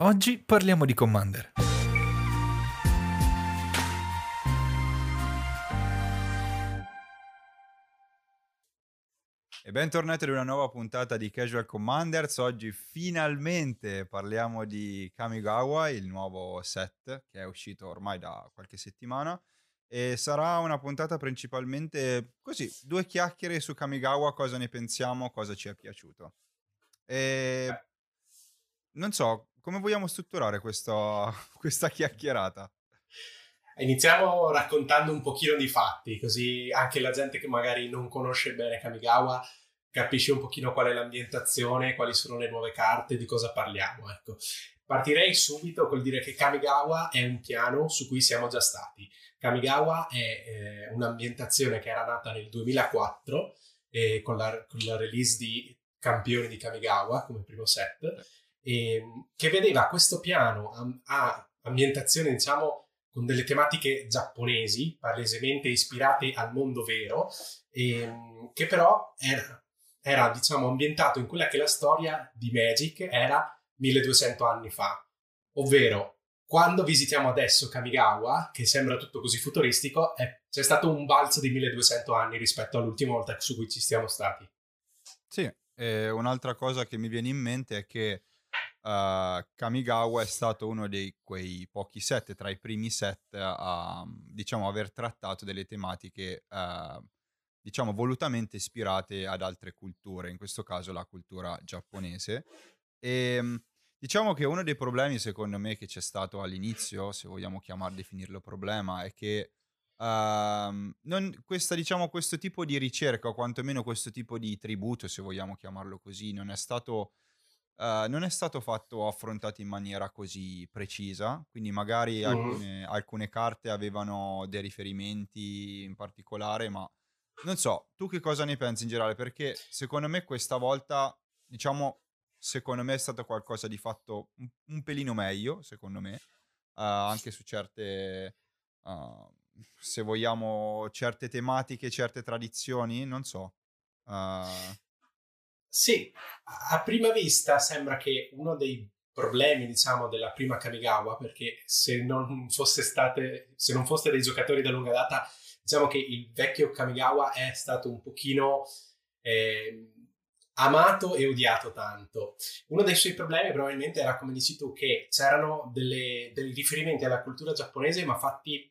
Oggi parliamo di Commander. E bentornati ad una nuova puntata di Casual Commanders. Oggi finalmente parliamo di Kamigawa, il nuovo set che è uscito ormai da qualche settimana. E sarà una puntata principalmente così, due chiacchiere su Kamigawa, cosa ne pensiamo, cosa ci è piaciuto. E non so, come vogliamo strutturare questo, questa chiacchierata? Iniziamo raccontando un pochino di fatti, così anche la gente che magari non conosce bene Kamigawa capisce un pochino qual è l'ambientazione, quali sono le nuove carte, di cosa parliamo. Ecco. Partirei subito col dire che Kamigawa è un piano su cui siamo già stati. Kamigawa è eh, un'ambientazione che era nata nel 2004 eh, con, la, con la release di Campioni di Kamigawa come primo set e, che vedeva questo piano a, a ambientazione, diciamo, con delle tematiche giapponesi, palesemente ispirate al mondo vero, e, che però era, era, diciamo, ambientato in quella che la storia di Magic era 1200 anni fa, ovvero quando visitiamo adesso Kamigawa, che sembra tutto così futuristico, è, c'è stato un balzo di 1200 anni rispetto all'ultima volta su cui ci siamo stati. Sì, e un'altra cosa che mi viene in mente è che uh, Kamigawa è stato uno dei quei pochi set tra i primi set a diciamo aver trattato delle tematiche uh, diciamo volutamente ispirate ad altre culture, in questo caso la cultura giapponese. E ehm, diciamo che uno dei problemi secondo me che c'è stato all'inizio, se vogliamo chiamar definirlo problema, è che uh, non, questa, diciamo, questo tipo di ricerca, o quantomeno questo tipo di tributo, se vogliamo chiamarlo così, non è stato Uh, non è stato fatto affrontato in maniera così precisa, quindi magari uh-huh. alcune, alcune, carte avevano dei riferimenti in particolare, ma non so, tu che cosa ne pensi in generale? Perché secondo me questa volta, diciamo, secondo me è stato qualcosa di fatto un, un pelino meglio, secondo me, uh, anche su certe, uh, se vogliamo, certe tematiche, certe tradizioni, non so. Uh, sì, a prima vista sembra che uno dei problemi, diciamo, della prima Kamigawa, perché se non fosse state, se non foste dei giocatori da lunga data, diciamo che il vecchio Kamigawa è stato un pochino eh, amato e odiato tanto. Uno dei suoi problemi probabilmente era, come dici tu, che c'erano delle, dei riferimenti alla cultura giapponese, ma fatti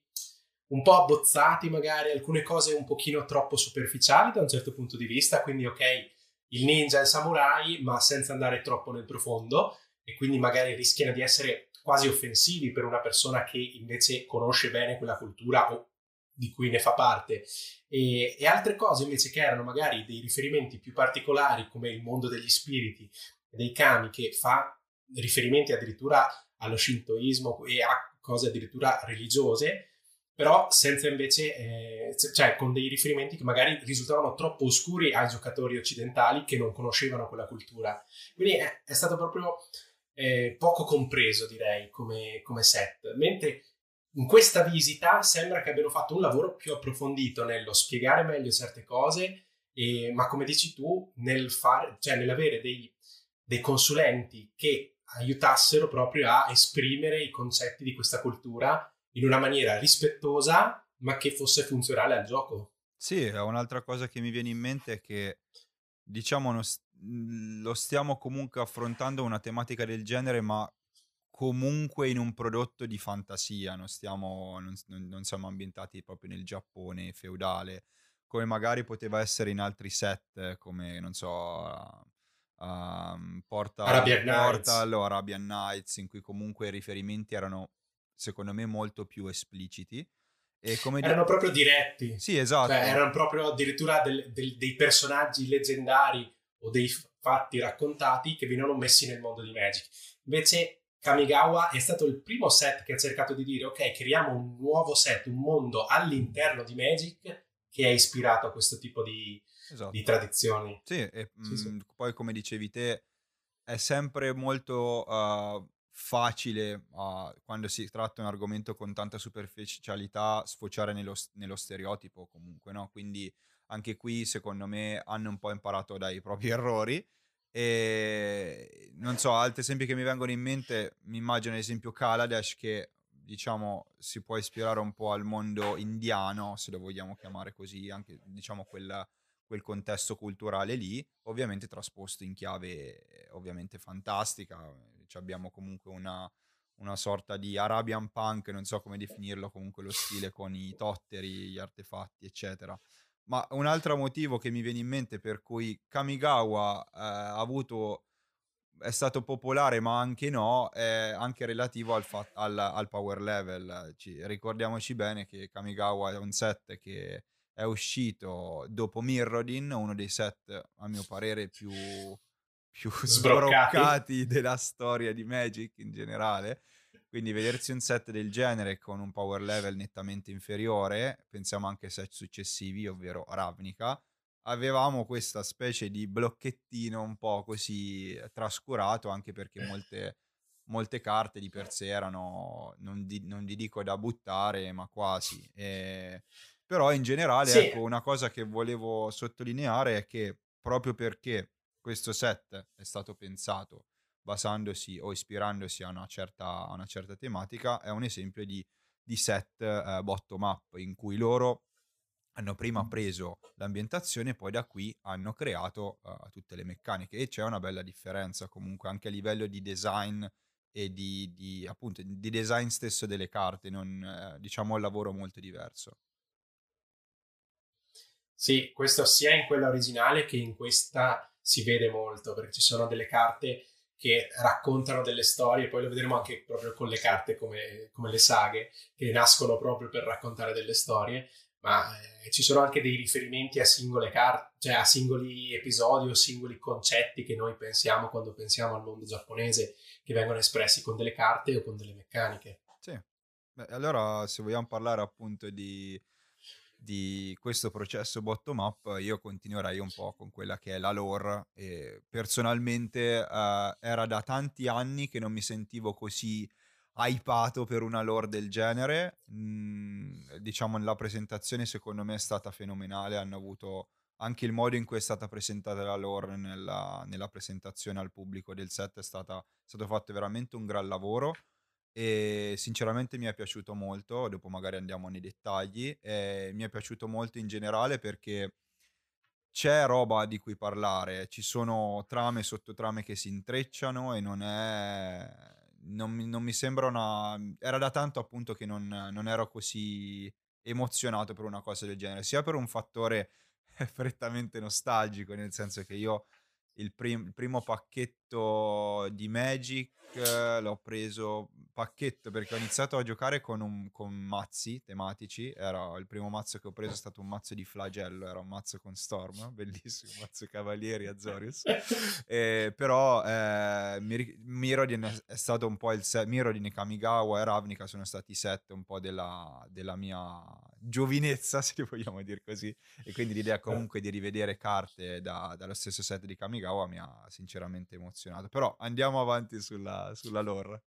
un po' abbozzati magari, alcune cose un pochino troppo superficiali da un certo punto di vista, quindi ok, il ninja e il samurai, ma senza andare troppo nel profondo e quindi magari rischiano di essere quasi offensivi per una persona che invece conosce bene quella cultura o di cui ne fa parte. E, e, altre cose invece che erano magari dei riferimenti più particolari come il mondo degli spiriti dei kami che fa riferimenti addirittura allo shintoismo e a cose addirittura religiose però senza invece, eh, cioè con dei riferimenti che magari risultavano troppo oscuri ai giocatori occidentali che non conoscevano quella cultura. Quindi è, è stato proprio eh, poco compreso, direi, come, come set. Mentre in questa visita sembra che abbiano fatto un lavoro più approfondito nello spiegare meglio certe cose, e, ma come dici tu, nel fare, cioè nell'avere dei, dei consulenti che aiutassero proprio a esprimere i concetti di questa cultura in una maniera rispettosa, ma che fosse funzionale al gioco. Sì, un'altra cosa che mi viene in mente è che, diciamo, mhmm, lo stiamo comunque affrontando una tematica del genere, ma comunque in un prodotto di fantasia, non, stiamo, non, non siamo ambientati proprio nel Giappone feudale, come magari poteva essere in altri set, come, non so, uh, Portal, Arabian Portal o Arabian Nights, in cui comunque i riferimenti erano secondo me molto più espliciti. E come erano di... proprio diretti. Sì, esatto. Cioè, erano proprio addirittura del, del, dei personaggi leggendari o dei fatti raccontati che venivano messi nel mondo di Magic. Invece Kamigawa è stato il primo set che ha cercato di dire ok, creiamo un nuovo set, un mondo all'interno di Magic che è ispirato a questo tipo di, esatto. di tradizioni. Sì, e sì, mh, sì. Mm, poi come dicevi te, è sempre molto uh, facile uh, quando si tratta un argomento con tanta superficialità sfociare nello, nello stereotipo comunque, no? Quindi anche qui secondo me hanno un po' imparato dai propri errori E non so, altri esempi che mi vengono in mente, mi immagino ad esempio Kaladesh che diciamo si può ispirare un po' al mondo indiano, se lo vogliamo chiamare così, anche diciamo quel, quel contesto culturale lì, ovviamente trasposto in chiave ovviamente fantastica, abbiamo comunque una, una sorta di Arabian punk, non so come definirlo, comunque lo stile con i totteri, gli artefatti, eccetera. Ma un altro motivo che mi viene in mente per cui Kamigawa eh, ha avuto è stato popolare ma anche no, è anche relativo al, fa- al, al power level. Ci, ricordiamoci bene che Kamigawa è un set che è uscito dopo Mirrodin, uno dei set a mio parere più, più sbroccati della storia di Magic in generale. Quindi vedersi un set del genere con un power level nettamente inferiore, pensiamo anche ai set successivi, ovvero Ravnica, avevamo questa specie di blocchettino un po' così trascurato, anche perché molte, molte carte di per sé erano, non, di, non vi dico da buttare, ma quasi. E, però in generale, sì. ecco, una cosa che volevo sottolineare è che proprio perché questo set è stato pensato basandosi o ispirandosi a una certa, a una certa tematica, è un esempio di, di set eh, bottom up in cui loro hanno prima preso l'ambientazione e poi da qui hanno creato uh, tutte le meccaniche e c'è una bella differenza comunque anche a livello di design e di, di appunto di design stesso delle carte, non, eh, diciamo un lavoro molto diverso. Sì, questo sia in quella originale che in questa si vede molto perché ci sono delle carte che raccontano delle storie, poi lo vedremo anche proprio con le carte come, come le saghe, che nascono proprio per raccontare delle storie, ma eh, ci sono anche dei riferimenti a singole carte, cioè a singoli episodi o singoli concetti che noi pensiamo quando pensiamo al mondo giapponese, che vengono espressi con delle carte o con delle meccaniche. Sì. Beh, allora se vogliamo parlare appunto di, di questo processo bottom up, io continuerei un po' con quella che è la lore. E personalmente eh, era da tanti anni che non mi sentivo così hypato per una lore del genere. Mm, diciamo, la presentazione secondo me è stata fenomenale. Hanno avuto anche il modo in cui è stata presentata la lore nella, nella presentazione al pubblico del set è, stata, è stato fatto veramente un gran lavoro e sinceramente mi è piaciuto molto, dopo magari andiamo nei dettagli, e mi è piaciuto molto in generale perché c'è roba di cui parlare, ci sono trame e sottotrame che si intrecciano e non è non non mi sembra una... Era da tanto appunto che non, non ero così emozionato per una cosa del genere, sia per un fattore frettamente nostalgico, nel senso che io il, prim- il primo pacchetto di Magic l'ho preso pacchetto perché ho iniziato a giocare con, un, con mazzi tematici. Era il primo mazzo che ho preso è stato un mazzo di flagello, era un mazzo con Storm, bellissimo, mazzo Cavalieri Azorius. eh, però eh, Mir- Mirrodin è stato un po' il set, Mirrodin, Kamigawa e Ravnica sono stati i set un po' della, della mia giovinezza, se vogliamo dire così. E quindi l'idea comunque di rivedere carte da, dallo stesso set di Kamigawa mi ha sinceramente emozionato. Però andiamo avanti sulla, sulla lore.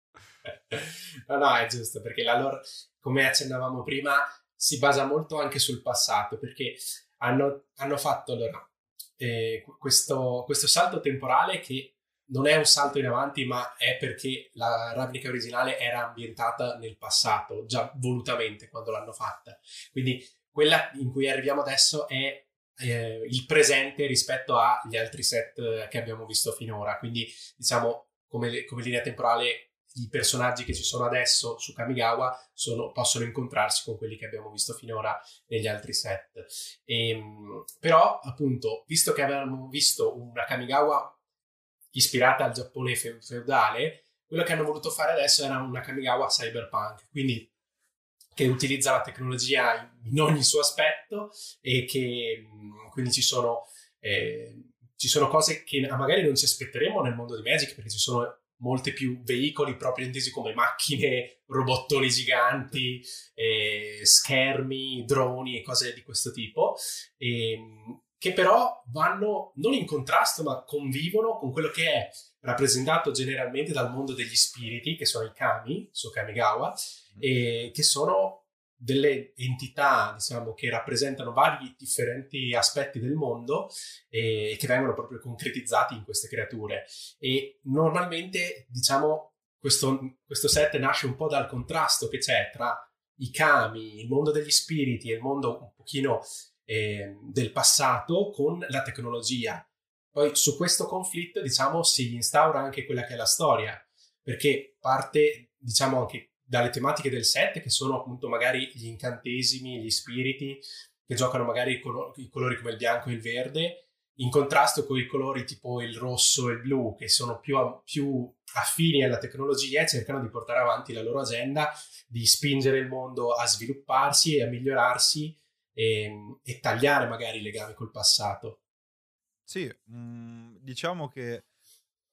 no, no, è giusto, perché la lore, come accennavamo prima, si basa molto anche sul passato, perché hanno, hanno fatto allora eh, questo, questo salto temporale che non è un salto in avanti, ma è perché la Ravnica originale era ambientata nel passato, già volutamente quando l'hanno fatta. Quindi quella in cui arriviamo adesso è eh, il presente rispetto agli altri set che abbiamo visto finora. Quindi, diciamo, come, come linea temporale, i personaggi che ci sono adesso su Kamigawa sono, possono incontrarsi con quelli che abbiamo visto finora negli altri set. E, ehm, però, appunto, visto che avevamo visto una Kamigawa ispirata al Giappone feudale, quello che hanno voluto fare adesso era una Kamigawa cyberpunk, quindi che utilizza la tecnologia in ogni suo aspetto e che quindi ci sono, eh, ci sono cose che magari non ci aspetteremo nel mondo di Magic perché ci sono molti più veicoli proprio intesi come macchine, robottoni giganti, eh, schermi, droni e cose di questo tipo. E, che però vanno non in contrasto ma convivono con quello che è rappresentato generalmente dal mondo degli spiriti, che sono i kami, su Kamigawa, mm. e che sono delle entità, diciamo, che rappresentano vari differenti aspetti del mondo e che vengono proprio concretizzati in queste creature. E normalmente, diciamo, questo, questo set nasce un po' dal contrasto che c'è tra i kami, il mondo degli spiriti e il mondo un pochino eh, del passato con la tecnologia. Poi su questo conflitto, diciamo, si instaura anche quella che è la storia, perché parte, diciamo, anche dalle tematiche del set, che sono appunto magari gli incantesimi, gli spiriti, che giocano magari i, colori, come il bianco e il verde, in contrasto con i colori tipo il rosso e il blu, che sono più, più affini alla tecnologia e cercano di portare avanti la loro agenda, di spingere il mondo a svilupparsi e a migliorarsi e, e tagliare magari i legami col passato. Sì, mh, mm, diciamo che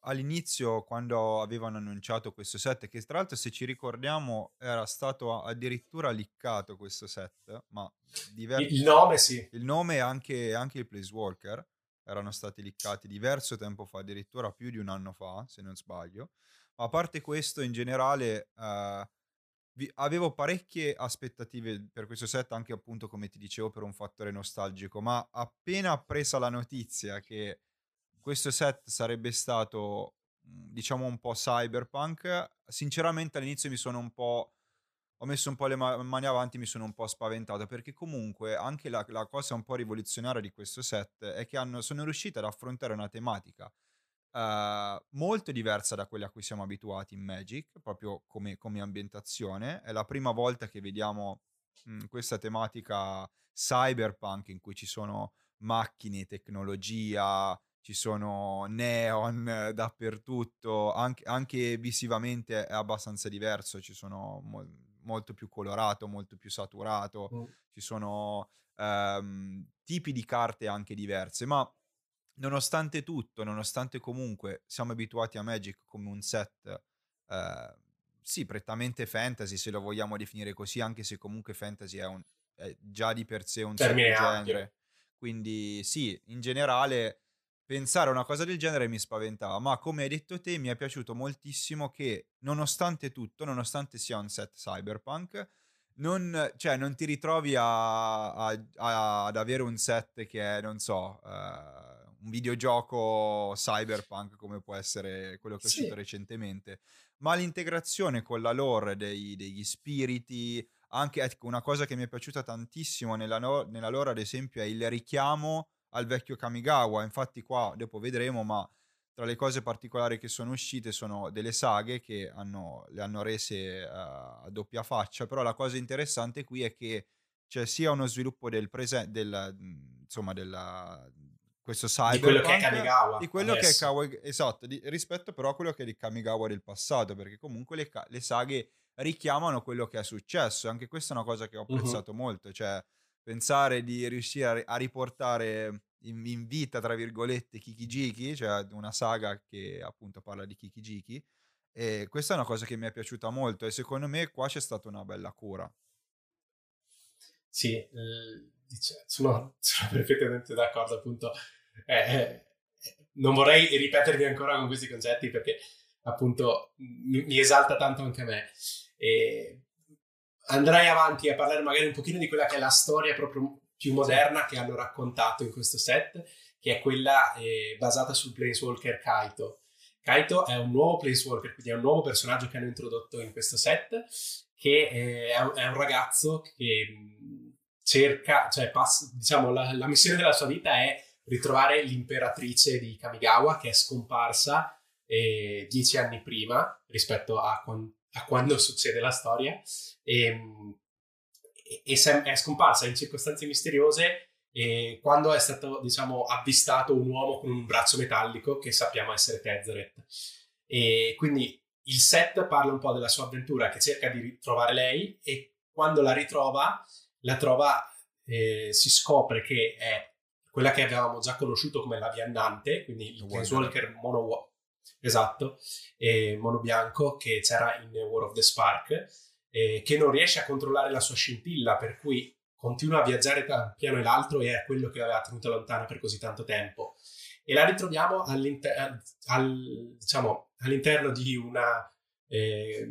all'inizio quando avevano annunciato questo set, che tra l'altro se ci ricordiamo era stato addirittura liccato questo set, ma diversi... Il nome sì. Il nome e anche, anche il Placewalker erano stati liccati diverso tempo fa, addirittura più di un anno fa, se non sbaglio. Ma a parte questo, in generale, eh, vi, avevo parecchie aspettative per questo set, anche appunto, come ti dicevo, per un fattore nostalgico, ma appena appresa la notizia che questo set sarebbe stato, mhmm, diciamo, un po' cyberpunk. Sinceramente all'inizio mi sono un po'... Ho messo un po' le mani avanti, mi sono un po' spaventato perché comunque anche la, la cosa un po' rivoluzionaria di questo set è che hanno, sono riusciti ad affrontare una tematica uh, molto diversa da quella a cui siamo abituati in Magic, proprio come, come ambientazione. È la prima volta che vediamo mh, mhmm, questa tematica cyberpunk in cui ci sono macchine, tecnologia, ci sono neon dappertutto, anche, anche visivamente è abbastanza diverso, ci sono mo- molto più colorato, molto più saturato, mm. ci sono um, tipi di carte anche diverse, ma nonostante tutto, nonostante comunque siamo abituati a Magic come un set, eh, sì, prettamente fantasy, se lo vogliamo definire così, anche se comunque fantasy è, un, è già di per sé un Termine set genere. Quindi sì, in generale pensare a una cosa del genere mi spaventava, ma come hai detto te mi è piaciuto moltissimo che nonostante tutto, nonostante sia un set cyberpunk, non, cioè, non ti ritrovi a, a, a, ad avere un set che è, non so, uh, un videogioco cyberpunk come può essere quello che è uscito recentemente, ma l'integrazione con la lore dei, degli spiriti, anche ecco, una cosa che mi è piaciuta tantissimo nella, nella lore, ad esempio, è il richiamo al vecchio Kamigawa. Infatti, qua dopo vedremo, ma tra le cose particolari che sono uscite sono delle saghe che hanno, le hanno rese uh, a doppia faccia. Però la cosa interessante qui è che c'è sia uno sviluppo del presente, del, insomma, della, questo cyber di quello che è Kamigawa di quello adesso. che è Kawa, esatto di, rispetto però a quello che è il Kamigawa del passato perché comunque le, le saghe richiamano quello che è successo anche questa è una cosa che ho apprezzato uh-huh. molto cioè pensare di riuscire a, riportare in, in, vita, tra virgolette, Kikijiki, cioè una saga che appunto parla di Kikijiki. E questa è una cosa che mi è piaciuta molto e secondo me qua c'è stata una bella cura. Sì, eh, sono, sono, perfettamente d'accordo appunto. Eh, eh, non vorrei ripetervi ancora con questi concetti perché appunto mi, mi esalta tanto anche a me. E andrei avanti a parlare magari un pochino di quella che è la storia proprio più moderna che hanno raccontato in questo set, che è quella eh, basata sul Planeswalker Kaito. Kaito è un nuovo Planeswalker, quindi è un nuovo personaggio che hanno introdotto in questo set, che eh, è, un, ragazzo che mm, cerca, cioè passa, diciamo, la, la missione della sua vita è ritrovare l'imperatrice di Kamigawa che è scomparsa eh, dieci anni prima rispetto a, a, quando succede la storia Ehm, e, e, e è scomparsa in circostanze misteriose e quando è stato diciamo avvistato un uomo con un braccio metallico che sappiamo essere Tezzeret. E quindi il set parla un po' della sua avventura che cerca di ritrovare lei e quando la ritrova la trova eh, si scopre che è quella che avevamo già conosciuto come la viandante quindi il Planeswalker mono esatto e mono bianco che c'era in War of the Spark eh, che non riesce a controllare la sua scintilla, per cui continua a viaggiare da un piano e l'altro e è quello che aveva tenuto lontana per così tanto tempo. E la ritroviamo all'inter- al, diciamo, all'interno di una, eh,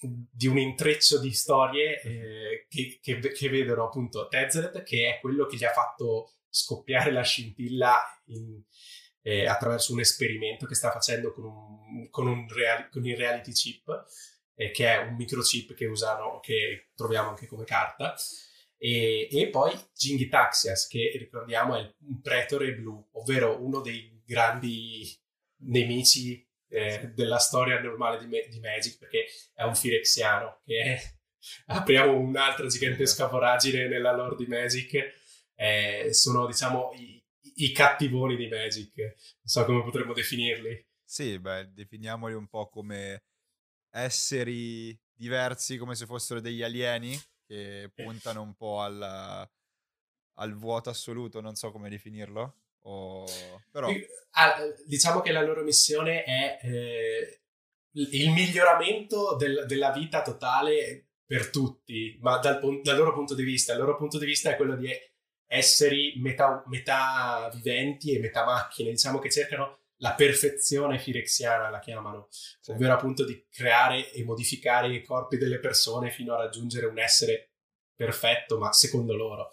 di un intreccio di storie eh, che, che, che, vedono appunto Tezzeret, che è quello che gli ha fatto scoppiare la scintilla in, eh, attraverso un esperimento che sta facendo con, un, con, un real, con il reality chip, eh, che è un microchip che usano, che troviamo anche come carta. E, e poi Jingi Taxias, che ricordiamo è un pretore blu, ovvero uno dei grandi nemici eh, della storia normale di, di, Magic, perché è un Firexiano, che è, apriamo un'altra gigantesca voragine nella lore di Magic, eh, sono diciamo i, i, cattivoni di Magic, non so come potremmo definirli. Sì, beh, definiamoli un po' come esseri diversi, come se fossero degli alieni, che puntano un po' al, al vuoto assoluto, non so come definirlo. O... Però... Ah, diciamo che la loro missione è eh, il miglioramento del, della vita totale per tutti, ma dal, dal, loro punto di vista. Il loro punto di vista è quello di esseri metà, metà viventi e metà macchine. Diciamo che cercano la perfezione firexiana, la chiamano, sì. ovvero appunto di creare e modificare i corpi delle persone fino a raggiungere un essere perfetto, ma secondo loro.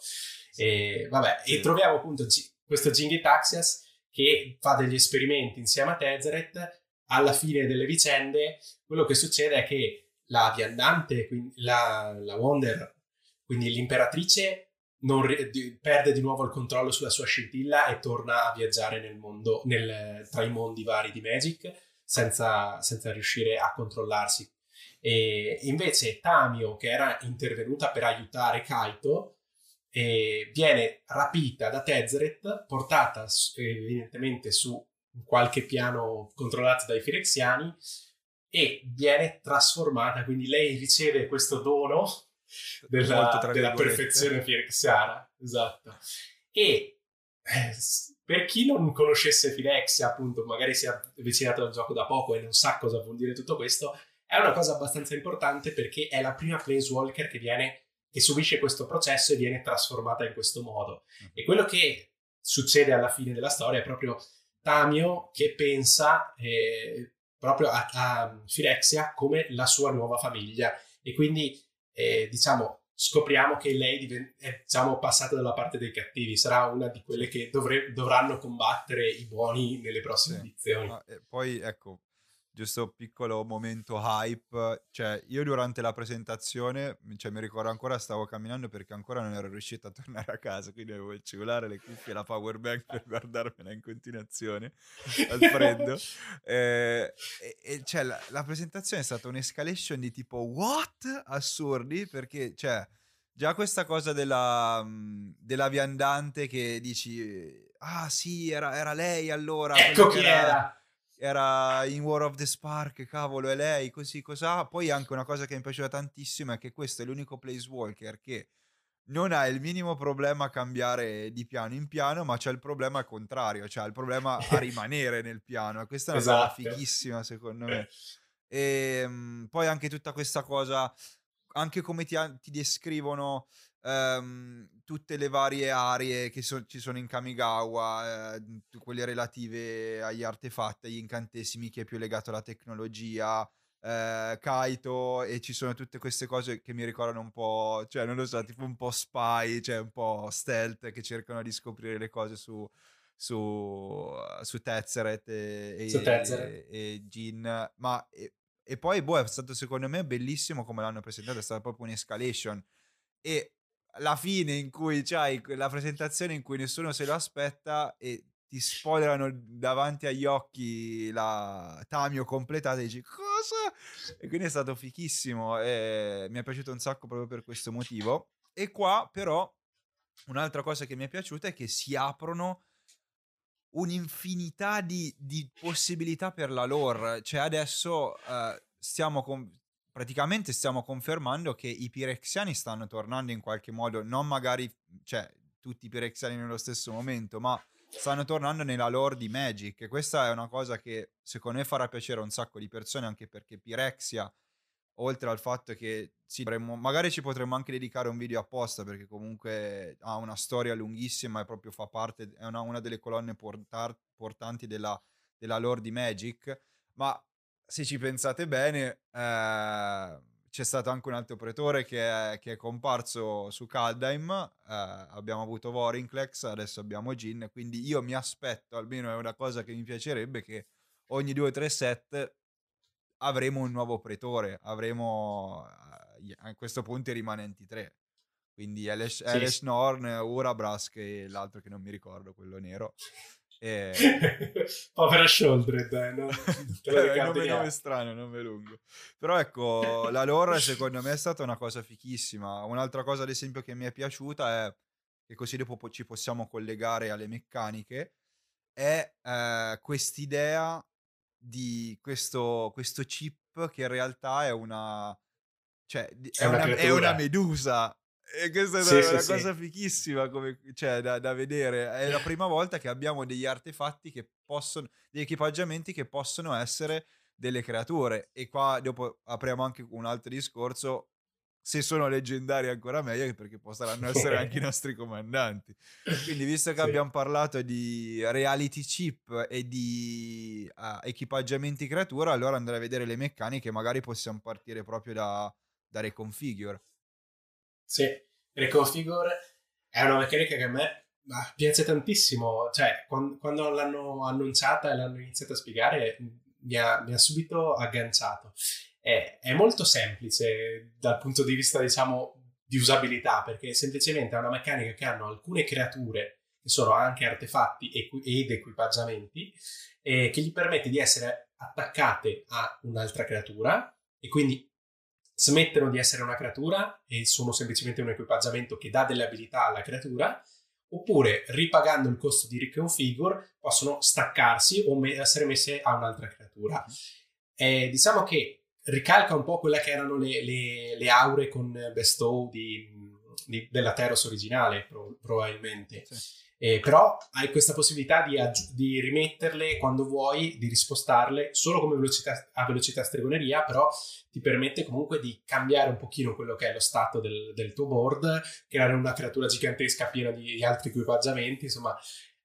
E, vabbè, sì. e troviamo appunto questo Jingi Taxias che fa degli esperimenti insieme a Tezzeret. Alla fine delle vicende, quello che succede è che la viandante, la, la Wonder, quindi l'imperatrice, di, perde di nuovo il controllo sulla sua scintilla e torna a viaggiare nel mondo, nel, tra i mondi vari di Magic senza, senza riuscire a controllarsi. E invece Tamio, che era intervenuta per aiutare Kaito, e viene rapita da Tezzeret, portata evidentemente su qualche piano controllato dai Firexiani e viene trasformata, quindi lei riceve questo dono della, della perfezione firexiana, esatto. E eh, per chi non conoscesse Firexia, appunto, magari si è avvicinato al gioco da poco e non sa cosa vuol dire tutto questo, è una cosa abbastanza importante perché è la prima Planeswalker che viene che subisce questo processo e viene trasformata in questo modo. Mm. E quello che succede alla fine della storia è proprio Tamio che pensa eh, proprio a, a, Firexia come la sua nuova famiglia e quindi eh, diciamo scopriamo che lei diven- è diciamo, passata dalla parte dei cattivi, sarà una di quelle che dovre- dovranno combattere i buoni nelle prossime sì. edizioni. Poi ecco, giusto piccolo momento hype, cioè io durante la presentazione, cioè mi ricordo ancora stavo camminando perché ancora non ero riuscito a tornare a casa, quindi avevo il cellulare, le cuffie e la power bank per guardarmela in continuazione al freddo. Eh, e, e cioè la, la, presentazione è stata un'escalation di tipo what? Assurdi, perché cioè già questa cosa della, della viandante che dici ah sì era, era lei allora. Ecco chi era. era era in War of the Spark, cavolo, è lei, così, cos'ha. Poi anche una cosa che mi piaceva tantissimo è che questo è l'unico Place Walker che non ha il minimo problema a cambiare di piano in piano, ma c'è il problema al contrario, cioè il problema a rimanere nel piano. Questa è una esatto. cosa fighissima, secondo me. E ehm, poi anche tutta questa cosa, anche come ti, ti descrivono um, tutte le varie aree che so- ci sono in Kamigawa, eh, quelle relative agli artefatti, agli incantesimi, che è più legato alla tecnologia, eh, Kaito, e ci sono tutte queste cose che mi ricordano un po', cioè non lo so, tipo un po' spy, cioè un po' stealth, che cercano di scoprire le cose su su, su Tezzeret e, su Tezzeret. e, e Jin, ma e, e, poi boh, è stato secondo me bellissimo come l'hanno presentato, è stata proprio un'escalation e la fine in cui c'hai la presentazione in cui nessuno se lo aspetta e ti spoilerano davanti agli occhi la Tamio completata e dici cosa? E quindi è stato fichissimo e mi è piaciuto un sacco proprio per questo motivo. E qua però un'altra cosa che mi è piaciuta è che si aprono un'infinità di, di possibilità per la lore. Cioè adesso uh, stiamo con praticamente stiamo confermando che i pirexiani stanno tornando in qualche modo, non magari, cioè, tutti i pirexiani nello stesso momento, ma stanno tornando nella lore di Magic. E questa è una cosa che secondo me farà piacere a un sacco di persone anche perché Pirexia oltre al fatto che sì, dovremmo, magari ci potremmo anche dedicare un video apposta perché comunque ha una storia lunghissima e proprio fa parte, è una, una delle colonne portar, portanti della, della lore di Magic, ma se ci pensate bene, eh, c'è stato anche un altro pretore che è, che è comparso su Kaldheim, eh, abbiamo avuto Vorinclex, adesso abbiamo Jin, quindi io mi aspetto, almeno è una cosa che mi piacerebbe, che ogni 2-3 set avremo un nuovo pretore, avremo eh, a questo punto i rimanenti tre. Quindi Elesh, sì, Elesh Norn, Urabrask e l'altro che non mi ricordo, quello nero. E... Povera Sholdred, eh, no? è un nome, nome strano, nome lungo. Però ecco, la lore secondo me è stata una cosa fichissima. Un'altra cosa, ad esempio, che mi è piaciuta è, che così dopo ci possiamo collegare alle meccaniche, è eh, quest'idea di questo, questo chip che in realtà è una... Cioè, è, è, una, è una medusa e questa è sì, una, sì, cosa sì. fichissima come, cioè, da, da, vedere. È la prima volta che abbiamo degli artefatti che possono, degli equipaggiamenti che possono essere delle creature. E qua dopo apriamo anche un altro discorso. Se sono leggendari ancora meglio perché potranno essere anche i nostri comandanti. Quindi, visto che abbiamo parlato di reality chip e di uh, equipaggiamenti creatura, allora andrei a vedere le meccaniche. Magari possiamo partire proprio da, da Reconfigure. Sì, Reconfigure è una meccanica che a me piace tantissimo. Cioè, quando, quando l'hanno annunciata e l'hanno iniziato a spiegare, mi ha, mi ha subito agganciato. È, è, molto semplice dal punto di vista, diciamo, di usabilità, perché semplicemente è una meccanica che hanno alcune creature che sono anche artefatti ed equipaggiamenti, eh, che gli permette di essere attaccate a un'altra creatura e quindi smettono di essere una creatura e sono semplicemente un equipaggiamento che dà delle abilità alla creatura, oppure ripagando il costo di reconfigure possono staccarsi o me- essere messe a un'altra creatura. E diciamo che ricalca un po' quelle che erano le, le, le aure con Bestow di, di, della Teros originale, pro- probabilmente. Sì. Eh, però hai questa possibilità di, aggi- di, rimetterle quando vuoi, di rispostarle solo come velocità, a velocità stregoneria, però ti permette comunque di cambiare un pochino quello che è lo stato del, del tuo board, creare una creatura gigantesca piena di, di altri equipaggiamenti, insomma,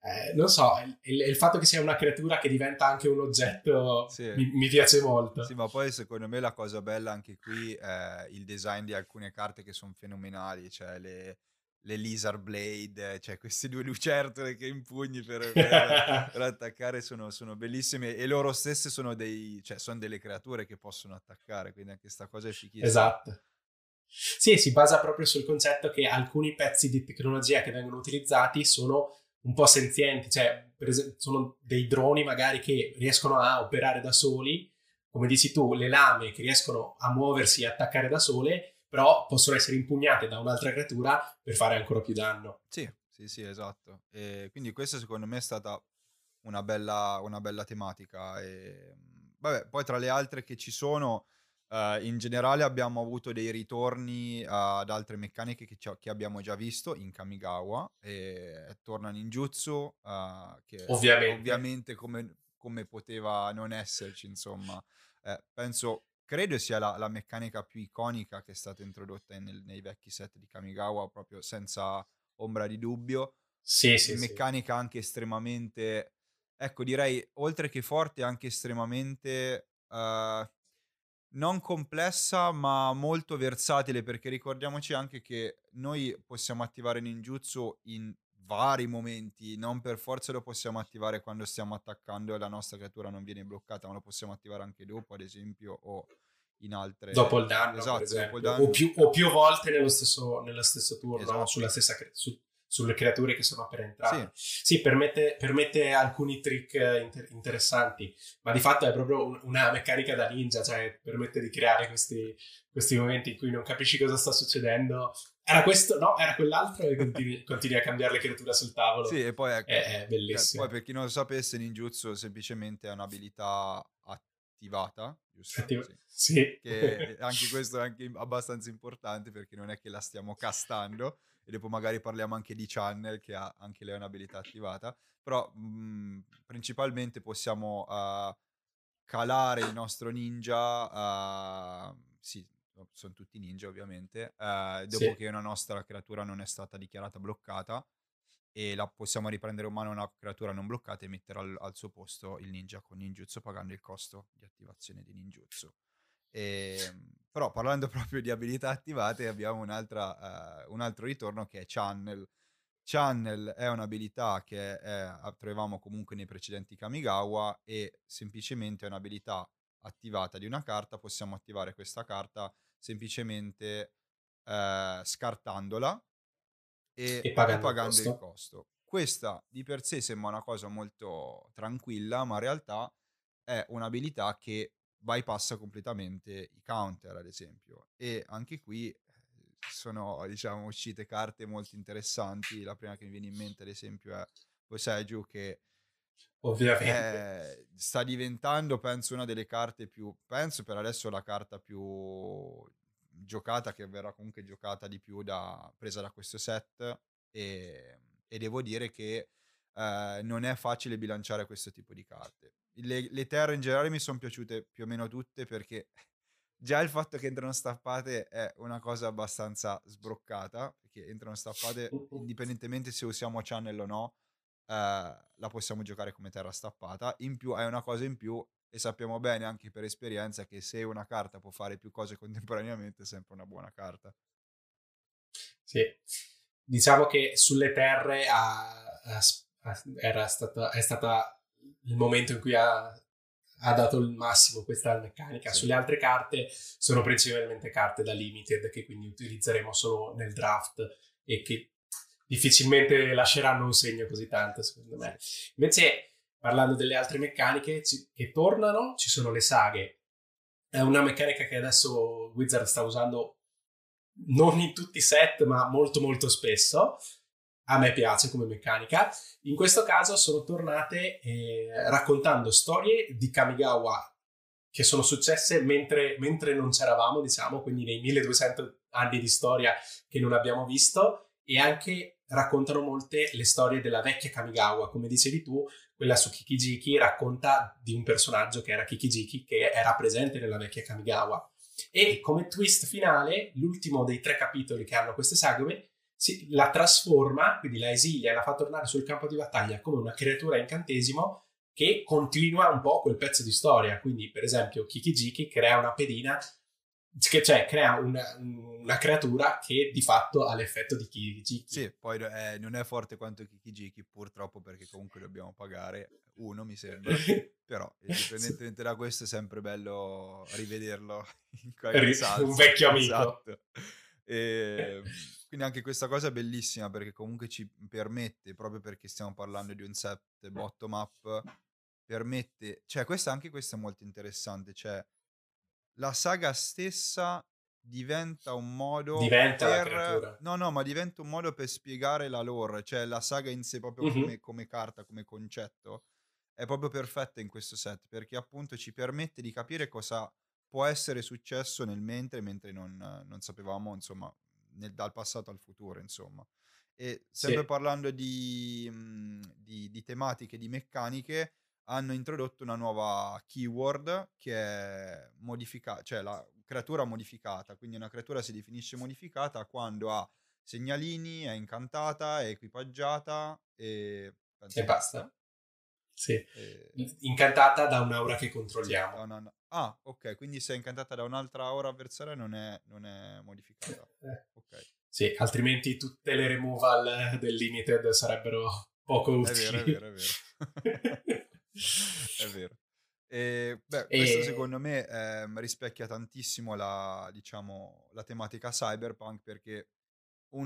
eh, non so, il, il, fatto che sia una creatura che diventa anche un oggetto sì. mi, mi, piace molto. Sì, ma poi secondo me la cosa bella anche qui è il design di alcune carte che sono fenomenali, cioè le le Lizard Blade, cioè queste due lucertole che impugni per, per, per attaccare sono, sono, bellissime e loro stesse sono, dei, cioè, sono delle creature che possono attaccare, quindi anche questa cosa è fichissima. Esatto. Sì, si basa proprio sul concetto che alcuni pezzi di tecnologia che vengono utilizzati sono un po' senzienti, cioè esempio sono dei droni magari che riescono a operare da soli, come dici tu, le lame che riescono a muoversi e attaccare da sole però possono essere impugnate da un'altra creatura per fare ancora più danno. Sì, sì, sì, esatto. E quindi questa secondo me è stata una bella, una bella tematica. E, vabbè, poi tra le altre che ci sono, uh, in generale abbiamo avuto dei ritorni ad altre meccaniche che, che, abbiamo già visto in Kamigawa. E torna Ninjutsu, uh, che ovviamente, ovviamente come, come, poteva non esserci, insomma. Eh, penso credo sia la, la, meccanica più iconica che è stata introdotta nel, nei vecchi set di Kamigawa, proprio senza ombra di dubbio. Sì, sì. Meccanica sì. anche estremamente, ecco, direi oltre che forte, anche estremamente uh, non complessa, ma molto versatile. Perché ricordiamoci anche che noi possiamo attivare ninjutsu in vari momenti, non per forza lo possiamo attivare quando stiamo attaccando e la nostra creatura non viene bloccata, ma lo possiamo attivare anche dopo, ad esempio, o in altre... Dopo il danno, esatto, dopo il danno. O, più, o, più, volte nello stesso, nello stesso turno, esatto. sulla stessa, su, sulle creature che sono appena entrate. Sì, sì permette, permette, alcuni trick inter- interessanti, ma di fatto è proprio una meccanica da ninja, cioè permette di creare questi, questi momenti in cui non capisci cosa sta succedendo era questo, no, era quell'altro e continui, continui, a cambiare le creature sul tavolo. Sì, e poi ecco, è, è bellissimo. Poi per chi non lo sapesse, ninjutsu semplicemente è un'abilità attivata, giusto? Attiva- sì. sì. Che anche questo è anche abbastanza importante perché non è che la stiamo castando e dopo magari parliamo anche di channel che ha anche lei un'abilità attivata, però mh, principalmente possiamo uh, calare il nostro ninja, uh, sì, sono tutti ninja ovviamente, eh, dopo sì. che una nostra creatura non è stata dichiarata bloccata e la possiamo riprendere in mano una creatura non bloccata e mettere al, al suo posto il ninja con ninjutsu pagando il costo di attivazione di ninjutsu. E, ehm, però parlando proprio di abilità attivate abbiamo uh, un altro ritorno che è Channel. Channel è un'abilità che è, trovavamo comunque nei precedenti Kamigawa e semplicemente è un'abilità attivata di una carta, possiamo attivare questa carta semplicemente eh, scartandola e, e pagando, pagando il, costo. il costo. Questa di per sé sembra una cosa molto tranquilla, ma in realtà è un'abilità che bypassa completamente i counter, ad esempio. E anche qui sono, diciamo, uscite carte molto interessanti. La prima che mi viene in mente, ad esempio, è Boseju che Ovviamente. Eh, sta diventando, penso, una delle carte più. Penso per adesso la carta più giocata, che verrà comunque giocata di più da, presa da questo set. E e devo dire che eh, non è facile bilanciare questo tipo di carte. Le, le terre in generale mi sono piaciute più o meno tutte perché già il fatto che entrano stappate è una cosa abbastanza sbroccata, perché entrano stappate indipendentemente se usiamo channel o no, eh, la possiamo giocare come terra stappata. In più è una cosa in più e sappiamo bene anche per esperienza che se una carta può fare più cose contemporaneamente è sempre una buona carta. Sì, diciamo che sulle terre ha, ha, era stata, è stata il momento in cui ha, ha dato il massimo questa meccanica. Sì. Sulle altre carte sono principalmente carte da limited che quindi utilizzeremo solo nel draft e che difficilmente lasceranno un segno così tanto, secondo me. Invece, parlando delle altre meccaniche che tornano, ci sono le saghe. È una meccanica che adesso Wizard sta usando non in tutti i set, ma molto molto spesso. A me piace come meccanica. In questo caso sono tornate eh, raccontando storie di Kamigawa che sono successe mentre, mentre non c'eravamo, diciamo, quindi nei 1200 anni di storia che non abbiamo visto, e anche raccontano molte le storie della vecchia Kamigawa. Come dicevi tu, quella su Kikijiki racconta di un personaggio che era Kikijiki, che era presente nella vecchia Kamigawa. E come twist finale, l'ultimo dei tre capitoli che hanno queste sagome si, la trasforma, quindi la esilia e la fa tornare sul campo di battaglia come una creatura incantesimo che continua un po' quel pezzo di storia. Quindi, per esempio, Kikijiki crea una pedina che cioè crea una, una, creatura che di fatto ha l'effetto di Kikijiki. Sì, poi eh, non è forte quanto Kikijiki purtroppo perché comunque dobbiamo pagare uno mi sembra, però indipendentemente da questo è sempre bello rivederlo in qualche salsa. Un vecchio amico. Esatto. E, ehm, quindi anche questa cosa è bellissima perché comunque ci permette, proprio perché stiamo parlando di un set bottom up, permette, cioè questa, anche questo è molto interessante, cioè la saga stessa diventa un modo diventa per... no no ma diventa un modo per spiegare la lore cioè la saga in sé proprio mm-hmm. come, come, carta come concetto è proprio perfetta in questo set perché appunto ci permette di capire cosa può essere successo nel mentre mentre non, non sapevamo insomma nel, dal passato al futuro insomma e sempre sì. parlando di, mhmm, di, di tematiche di meccaniche hanno introdotto una nuova keyword che è modificata, cioè la creatura modificata, quindi una creatura si definisce modificata quando ha segnalini, è incantata, è equipaggiata e... E basta. Sì. E... Incantata da un'aura che controlliamo. Sì, una... Ah, ok, quindi se è incantata da un'altra aura avversaria non è, non è modificata. Eh. Ok. Sì, altrimenti tutte le removal del limited sarebbero poco utili. È vero, è vero, è vero. è vero. E, beh, e... questo secondo me eh, rispecchia tantissimo la, diciamo, la tematica cyberpunk perché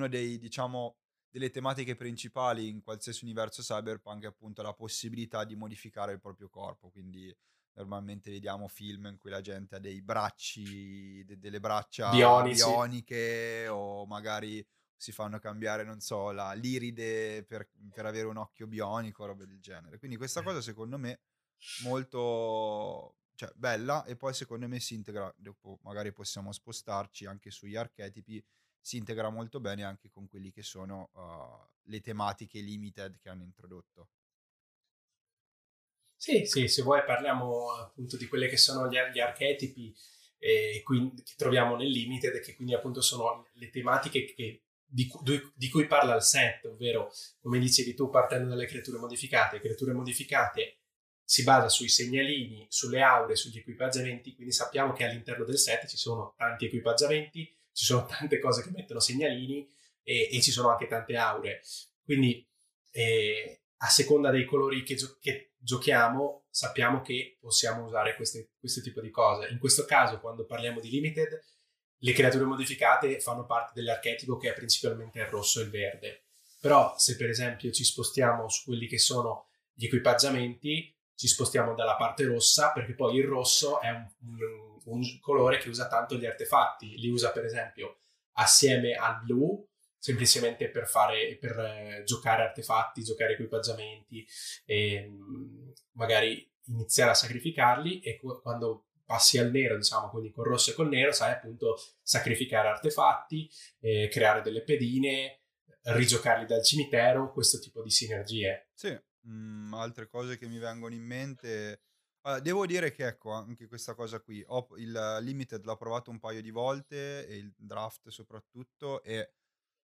dei, diciamo, delle tematiche principali in qualsiasi universo cyberpunk è appunto la possibilità di modificare il proprio corpo, quindi normalmente vediamo film in cui la gente ha dei bracci, de- delle braccia Bionici. bioniche o magari si fanno cambiare, non so, la, l'iride per, per avere un occhio bionico, roba del genere. Quindi questa cosa secondo me molto cioè, bella e poi secondo me si integra, dopo magari possiamo spostarci anche sugli archetipi, si integra molto bene anche con quelli che sono uh, le tematiche limited che hanno introdotto. Sì, sì, se vuoi parliamo appunto di quelle che sono gli, gli archetipi eh, quindi, che troviamo nel limited e che quindi appunto sono le tematiche che di, di, cui parla il set, ovvero come dicevi tu, partendo dalle creature modificate, creature modificate si basa sui segnalini, sulle aure, sugli equipaggiamenti, quindi sappiamo che all'interno del set ci sono tanti equipaggiamenti, ci sono tante cose che mettono segnalini e, e ci sono anche tante aure. Quindi eh, a seconda dei colori che, che, giochiamo sappiamo che possiamo usare queste, questo tipo di cose. In questo caso, quando parliamo di limited, le creature modificate fanno parte dell'archetipo che è principalmente il rosso e il verde. Però se per esempio ci spostiamo su quelli che sono gli equipaggiamenti, ci spostiamo dalla parte rossa perché poi il rosso è un, un, un colore che usa tanto gli artefatti, li usa per esempio assieme al blu semplicemente per fare per eh, giocare artefatti, giocare equipaggiamenti e mh, magari iniziare a sacrificarli e quando passi al nero, diciamo, quindi col rosso e col nero, sai appunto sacrificare artefatti, eh, creare delle pedine, rigiocarli dal cimitero, questo tipo di sinergie. Sì, mh, altre cose che mi vengono in mente. Allora, devo dire che ecco, anche questa cosa qui, ho, il Limited l'ho provato un paio di volte, e il draft soprattutto, e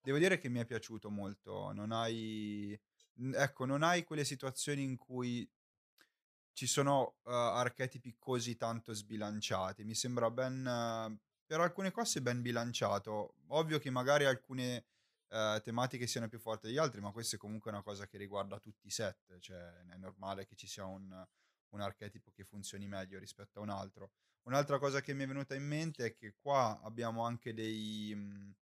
devo dire che mi è piaciuto molto. Non hai, ecco, non hai quelle situazioni in cui ci sono uh, archetipi così tanto sbilanciati. Mi sembra ben, uh, per alcune cose ben bilanciato. Ovvio che magari alcune eh, tematiche siano più forti degli altri, ma questa è comunque una cosa che riguarda tutti i set, cioè è normale che ci sia un, un archetipo che funzioni meglio rispetto a un altro. Un'altra cosa che mi è venuta in mente è che qua abbiamo anche dei... Mh,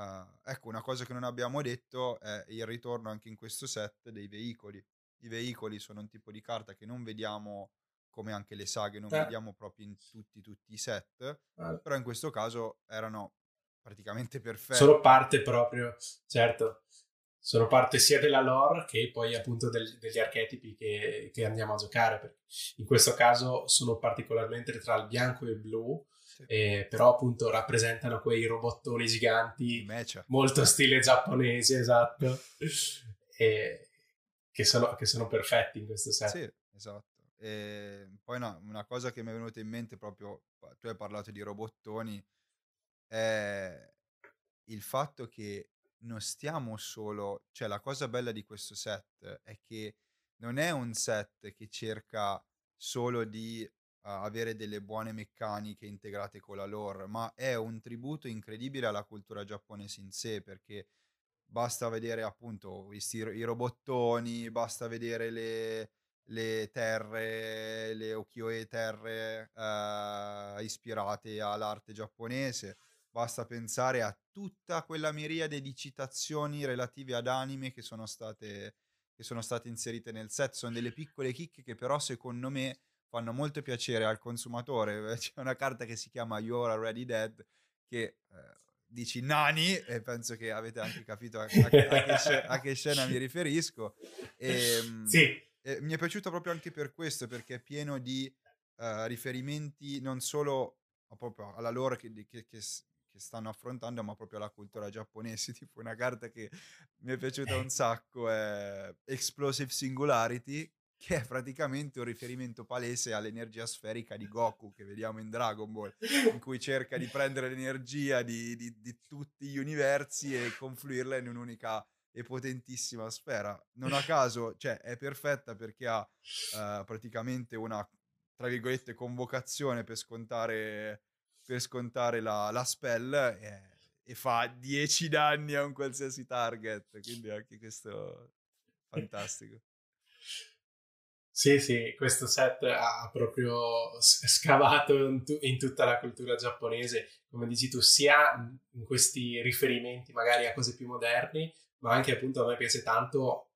uh, ecco, una cosa che non abbiamo detto è il ritorno anche in questo set dei veicoli. I veicoli sono un tipo di carta che non vediamo come anche le saghe, non eh. vediamo proprio in tutti, tutti i set, eh. però in questo caso erano praticamente perfetto. Sono parte proprio, certo, sono parte sia della lore che poi appunto del, degli archetipi che, che, andiamo a giocare. In questo caso sono particolarmente tra il bianco e il blu, sì. eh, però appunto rappresentano quei robottoni giganti, molto stile giapponese, esatto, e, che, sono, che sono perfetti in questo set. Sì, esatto. E poi no, una cosa che mi è venuta in mente proprio, tu hai parlato di robottoni, è il fatto che non stiamo solo, cioè la cosa bella di questo set è che non è un set che cerca solo di avere delle buone meccaniche integrate con la lore, ma è un tributo incredibile alla cultura giapponese in sé, perché basta vedere appunto questi, i robottoni, basta vedere le, le terre, le ukiyo-e terre uh, ispirate all'arte giapponese Basta pensare a tutta quella miriade di citazioni relative ad anime che sono state, che sono state inserite nel set. Sono delle piccole chicche che però secondo me fanno molto piacere al consumatore. C'è una carta che si chiama You're Already Dead che eh, dici nani e penso che avete anche capito a, a, a, che, scena, a che, scena mi riferisco. E, ehm, sì. E mi è piaciuto proprio anche per questo perché è pieno di uh, riferimenti non solo proprio alla lore che, che, che, che stanno affrontando, ma proprio la cultura giapponese. Tipo una carta che mi è piaciuta un sacco è Explosive Singularity, che è praticamente un riferimento palese all'energia sferica di Goku che vediamo in Dragon Ball, in cui cerca di prendere l'energia di, di, di tutti gli universi e confluirla in un'unica e potentissima sfera. Non a caso, cioè, è perfetta perché ha uh, praticamente una, tra virgolette, convocazione per scontare per scontare la, la spell e, e, fa 10 danni a un qualsiasi target, quindi anche questo fantastico. Sì, sì, questo set ha proprio scavato in, tu- in, tutta la cultura giapponese, come dici tu, sia in questi riferimenti magari a cose più moderni, ma anche appunto a me piace tanto,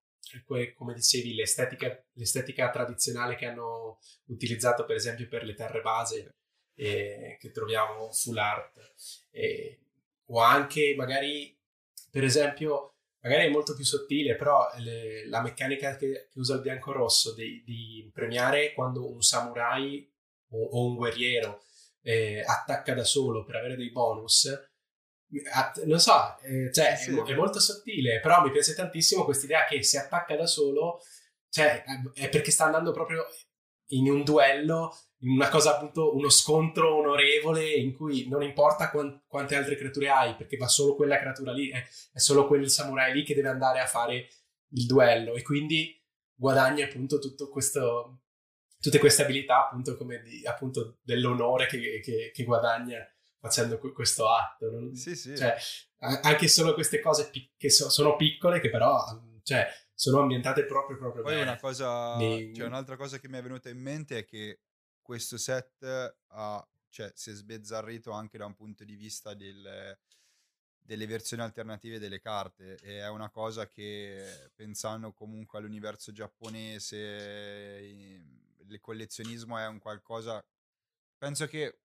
come dicevi, l'estetica, l'estetica tradizionale che hanno utilizzato per esempio per le terre base eh, che troviamo full art. Eh, o anche magari per esempio magari è molto più sottile però le, la meccanica che, che, usa il bianco rosso di, di, premiare quando un samurai o, o un guerriero eh, attacca da solo per avere dei bonus non so, eh, cioè, sì. è, è, molto sottile, però mi piace tantissimo questa idea che se attacca da solo, cioè, è perché sta andando proprio in un duello una cosa appunto, uno scontro onorevole in cui non importa quant- quante altre creature hai, perché va solo quella creatura lì, è, è, solo quel samurai lì che deve andare a fare il duello e quindi guadagni appunto tutto questo, tutte queste abilità appunto come di, appunto dell'onore che, che, che guadagna facendo questo atto. Non? Sì, sì. Cioè, anche solo queste cose pic- che so- sono piccole che però cioè, sono ambientate proprio proprio Poi bene. una cosa, cioè un'altra cosa che mi è venuta in mente è che questo set ha, cioè, si è sbezzarrito anche da un punto di vista del, delle versioni alternative delle carte e è una cosa che pensando comunque all'universo giapponese il collezionismo è un qualcosa penso che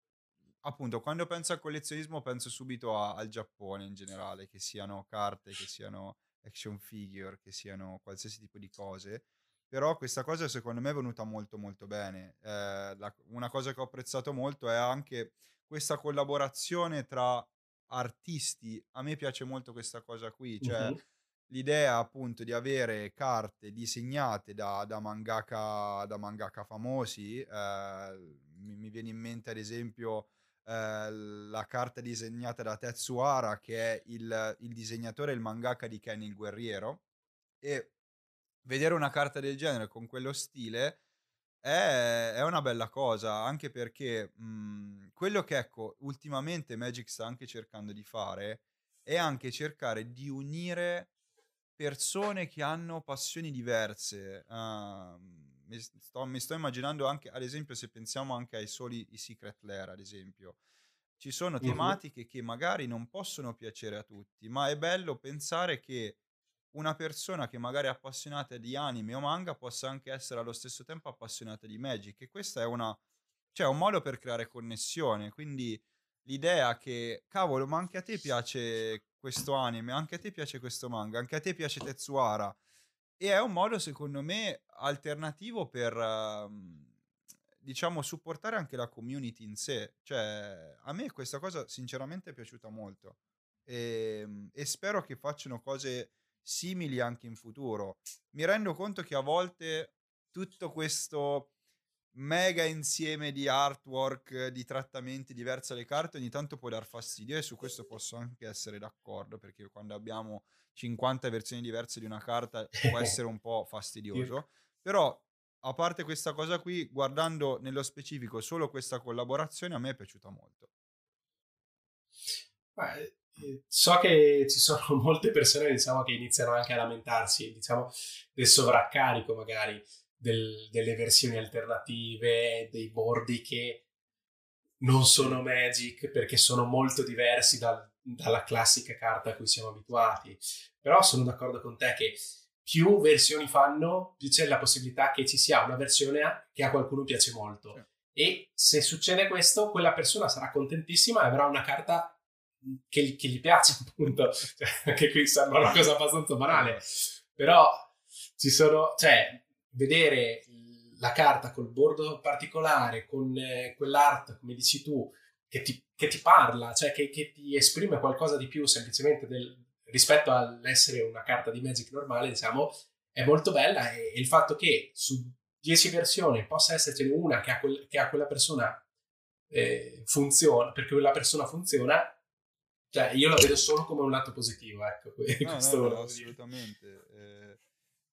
appunto quando penso al collezionismo penso subito a, al Giappone in generale che siano carte che siano action figure che siano qualsiasi tipo di cose però questa cosa secondo me è venuta molto molto bene eh, la, una cosa che ho apprezzato molto è anche questa collaborazione tra artisti, a me piace molto questa cosa qui, cioè uh-huh. l'idea appunto di avere carte disegnate da, da, mangaka, da mangaka famosi, eh, mi, mi, viene in mente ad esempio eh, la carta disegnata da Tetsuara che è il, il disegnatore e il mangaka di Ken il Guerriero e vedere una carta del genere con quello stile è, è una bella cosa, anche perché mh, mhmm, quello che ecco, ultimamente Magic sta anche cercando di fare è anche cercare di unire persone che hanno passioni diverse. Uh, mi, sto, mi, sto, immaginando anche, ad esempio, se pensiamo anche ai soli i Secret Lair, ad esempio, ci sono tematiche uh-huh. che magari non possono piacere a tutti, ma è bello pensare che una persona che magari è appassionata di anime o manga possa anche essere allo stesso tempo appassionata di Magic e questa è una cioè un modo per creare connessione quindi l'idea che cavolo ma anche a te piace questo anime anche a te piace questo manga anche a te piace Tetsuara e è un modo secondo me alternativo per uh, diciamo supportare anche la community in sé cioè a me questa cosa sinceramente è piaciuta molto e, ehm, e spero che facciano cose simili anche in futuro. Mi rendo conto che a volte tutto questo mega insieme di artwork, di trattamenti diversi alle carte ogni tanto può dar fastidio e su questo posso anche essere d'accordo perché quando abbiamo 50 versioni diverse di una carta può essere un po' fastidioso. Però a parte questa cosa qui, guardando nello specifico solo questa collaborazione, a me è piaciuta molto. Beh, so che ci sono molte persone diciamo, che iniziano anche a lamentarsi diciamo, del sovraccarico magari del, delle versioni alternative, dei bordi che non sono Magic perché sono molto diversi dal, dalla classica carta a cui siamo abituati. Però sono d'accordo con te che più versioni fanno, più c'è la possibilità che ci sia una versione che a qualcuno piace molto. Sì. E se succede questo, quella persona sarà contentissima e avrà una carta che, che gli piace, appunto. Cioè, anche qui sembra una cosa abbastanza banale, però ci sono, cioè, vedere la carta col bordo particolare, con eh, quell'art, come dici tu, che ti, che ti parla, cioè che, che, ti esprime qualcosa di più semplicemente del, rispetto all'essere una carta di Magic normale, diciamo, è molto bella e, e il fatto che su 10 versioni possa essercene una che a, quel, che a quella persona eh, funziona, perché quella persona funziona, cioè, io la vedo solo come un lato positivo, ecco. No, no, no, assolutamente. Eh,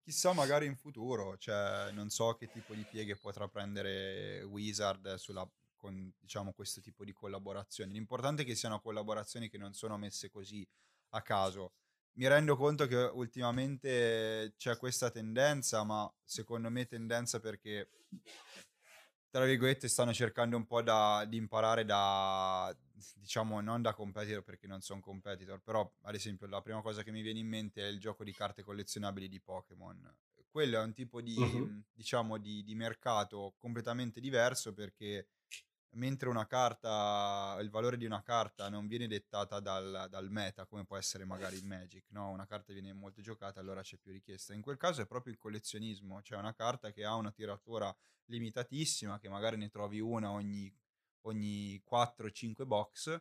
chissà magari in futuro, cioè, non so che tipo di pieghe potrà prendere Wizard sulla, con, diciamo, questo tipo di collaborazioni. L'importante è che siano collaborazioni che non sono messe così a caso. Mi rendo conto che ultimamente c'è questa tendenza, ma secondo me tendenza perché tra virgolette stanno cercando un po' da, di imparare da, diciamo, non da competitor perché non sono competitor, però ad esempio la prima cosa che mi viene in mente è il gioco di carte collezionabili di Pokémon. Quello è un tipo di, uh-huh. diciamo, di, di mercato completamente diverso perché mentre una carta, il valore di una carta non viene dettata dal, dal, meta, come può essere magari il Magic, no? Una carta viene molto giocata, allora c'è più richiesta. In quel caso è proprio il collezionismo, cioè una carta che ha una tiratura limitatissima, che magari ne trovi una ogni, ogni 4-5 box,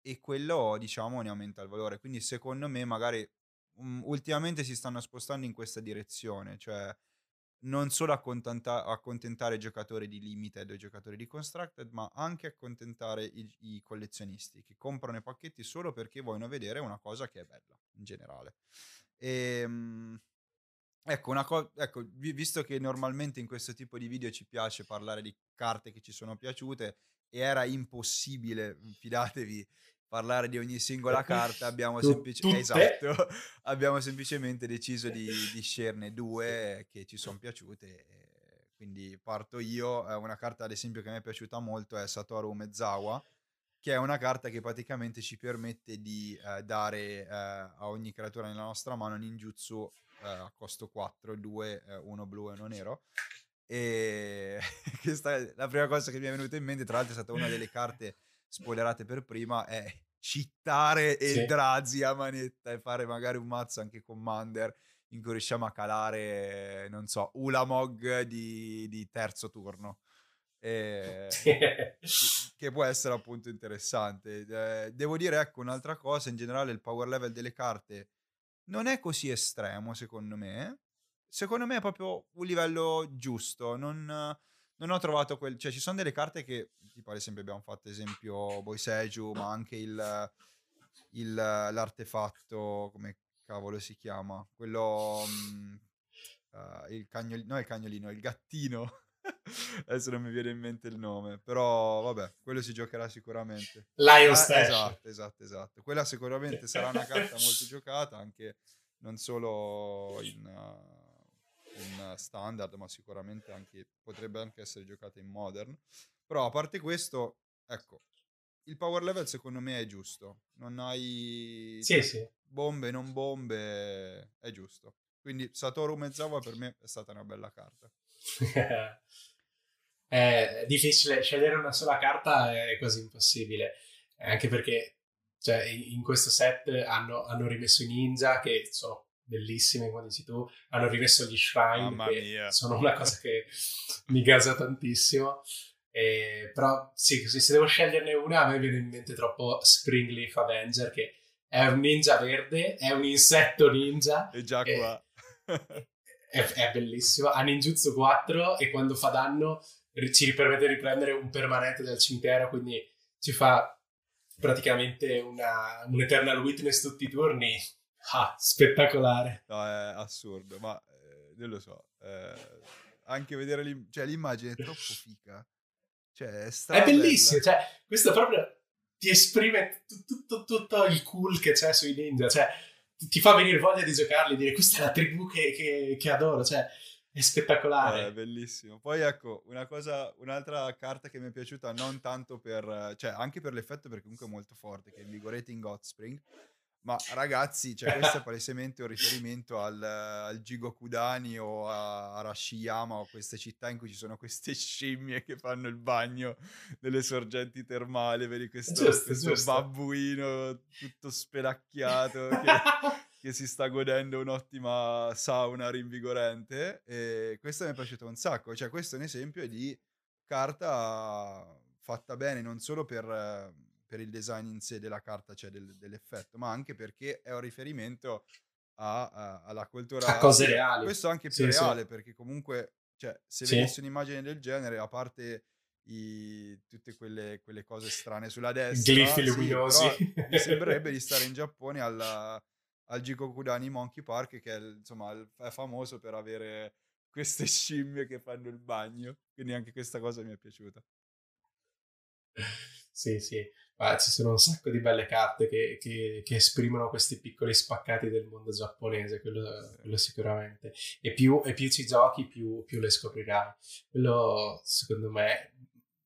e quello, diciamo, ne aumenta il valore. Quindi secondo me magari um, ultimamente si stanno spostando in questa direzione, cioè non solo accontenta- accontentare i giocatori di limited o i giocatori di constructed, ma anche accontentare i, i, collezionisti che comprano i pacchetti solo perché vogliono vedere una cosa che è bella in generale. E, ehm, Ecco, co- ecco, vi- visto che normalmente in questo tipo di video ci piace parlare di carte che ci sono piaciute e era impossibile, fidatevi, parlare di ogni singola carta, abbiamo, semplice- esatto, abbiamo semplicemente deciso di, di scerne due che ci sono piaciute. Quindi parto io, Eh, una carta ad esempio che mi è piaciuta molto è Satoru Mezawa, che è una carta che praticamente ci permette di eh, dare eh, a ogni creatura nella nostra mano ninjutsu eh, a costo 4, 2, eh, uno blu e uno nero. E questa è la prima cosa che mi è venuta in mente, tra l'altro è stata una delle carte spoilerate per prima, è cittare Sì. Eldrazi a manetta e fare magari un mazzo anche Commander in cui riusciamo a calare, non so, Ulamog di, di terzo turno. E- che può essere appunto interessante. Eh, devo dire, ecco, un'altra cosa, in generale il power level delle carte non è così estremo, secondo me. Secondo me è proprio un livello giusto. Non, non ho trovato quel... Cioè, ci sono delle carte che, tipo ad esempio abbiamo fatto esempio Boiseju, ma anche il, il- l'artefatto, come cavolo si chiama? Quello... mm, eh, il cagnolino, no il cagnolino, il gattino. Adesso non mi viene in mente il nome, però vabbè, quello si giocherà sicuramente. Lion Ah, Stash. esatto, esatto, esatto. Quella sicuramente sarà una carta molto giocata, anche non solo in, uh, uh, standard, ma sicuramente anche, potrebbe anche essere giocata in modern. Però a parte questo, ecco, il power level secondo me è giusto. Non hai Sì, sì. bombe, non bombe, è giusto. Quindi Satoru Mezawa per me è stata una bella carta. è difficile scegliere una sola carta è quasi impossibile anche perché cioè, in questo set hanno, hanno rimesso i ninja che sono bellissimi come dici tu hanno rimesso gli shrine Mamma che mia. sono una cosa che mi gasa tantissimo E- però sì se devo sceglierne una a me viene in mente troppo Springleaf Avenger che è un ninja verde è un insetto ninja E già Eh, qua. è, è bellissimo. Ha ninjutsu 4 e quando fa danno ci permette di riprendere un permanente dal cimitero, quindi ci fa praticamente una, un Eternal Witness tutti i turni. Ah, spettacolare. No, è assurdo, ma eh, non lo so. eh, anche vedere l'im- cioè, l'immagine è troppo fica. Cioè, è, È bellissimo, cioè, questo proprio ti esprime tu- tutto, tutto il cool che c'è sui ninja, cioè, ti- fa venire voglia di giocarli, dire questa è la tribù che, che- che adoro, cioè, è spettacolare. Eh, bellissimo. Poi ecco, una cosa, un'altra carta che mi è piaciuta non tanto per, cioè anche per l'effetto perché comunque è molto forte, che è Invigorating Hotspring. Ma ragazzi, cioè, questo è palesemente un riferimento al, al Jigokudani o a Arashiyama o queste città in cui ci sono queste scimmie che fanno il bagno nelle sorgenti termali, vedi questo, Giusto, questo giusto. babbuino tutto spelacchiato che, che si sta godendo un'ottima sauna rinvigorente e questo mi è piaciuto un sacco, cioè questo è un esempio di carta fatta bene non solo per, per il design in sé della carta, cioè del- dell'effetto, ma anche perché è un riferimento a- a- alla cultura... A cose sì, reali. Questo anche più Sì, sì. reale perché comunque, cioè, se Sì. vedessi un'immagine del genere, a parte i- tutte quelle, quelle cose strane sulla destra, Glifi sì, luminosi. mi sembrerebbe di stare in Giappone alla- al Jikokudani Monkey Park che è, insomma, è famoso per avere queste scimmie che fanno il bagno quindi anche questa cosa mi è piaciuta Sì, sì, ma ci sono un sacco di belle carte che, che- che esprimono questi piccoli spaccati del mondo giapponese, quello, quello sicuramente. E più, e più ci giochi, più, più le scoprirai. Quello, secondo me,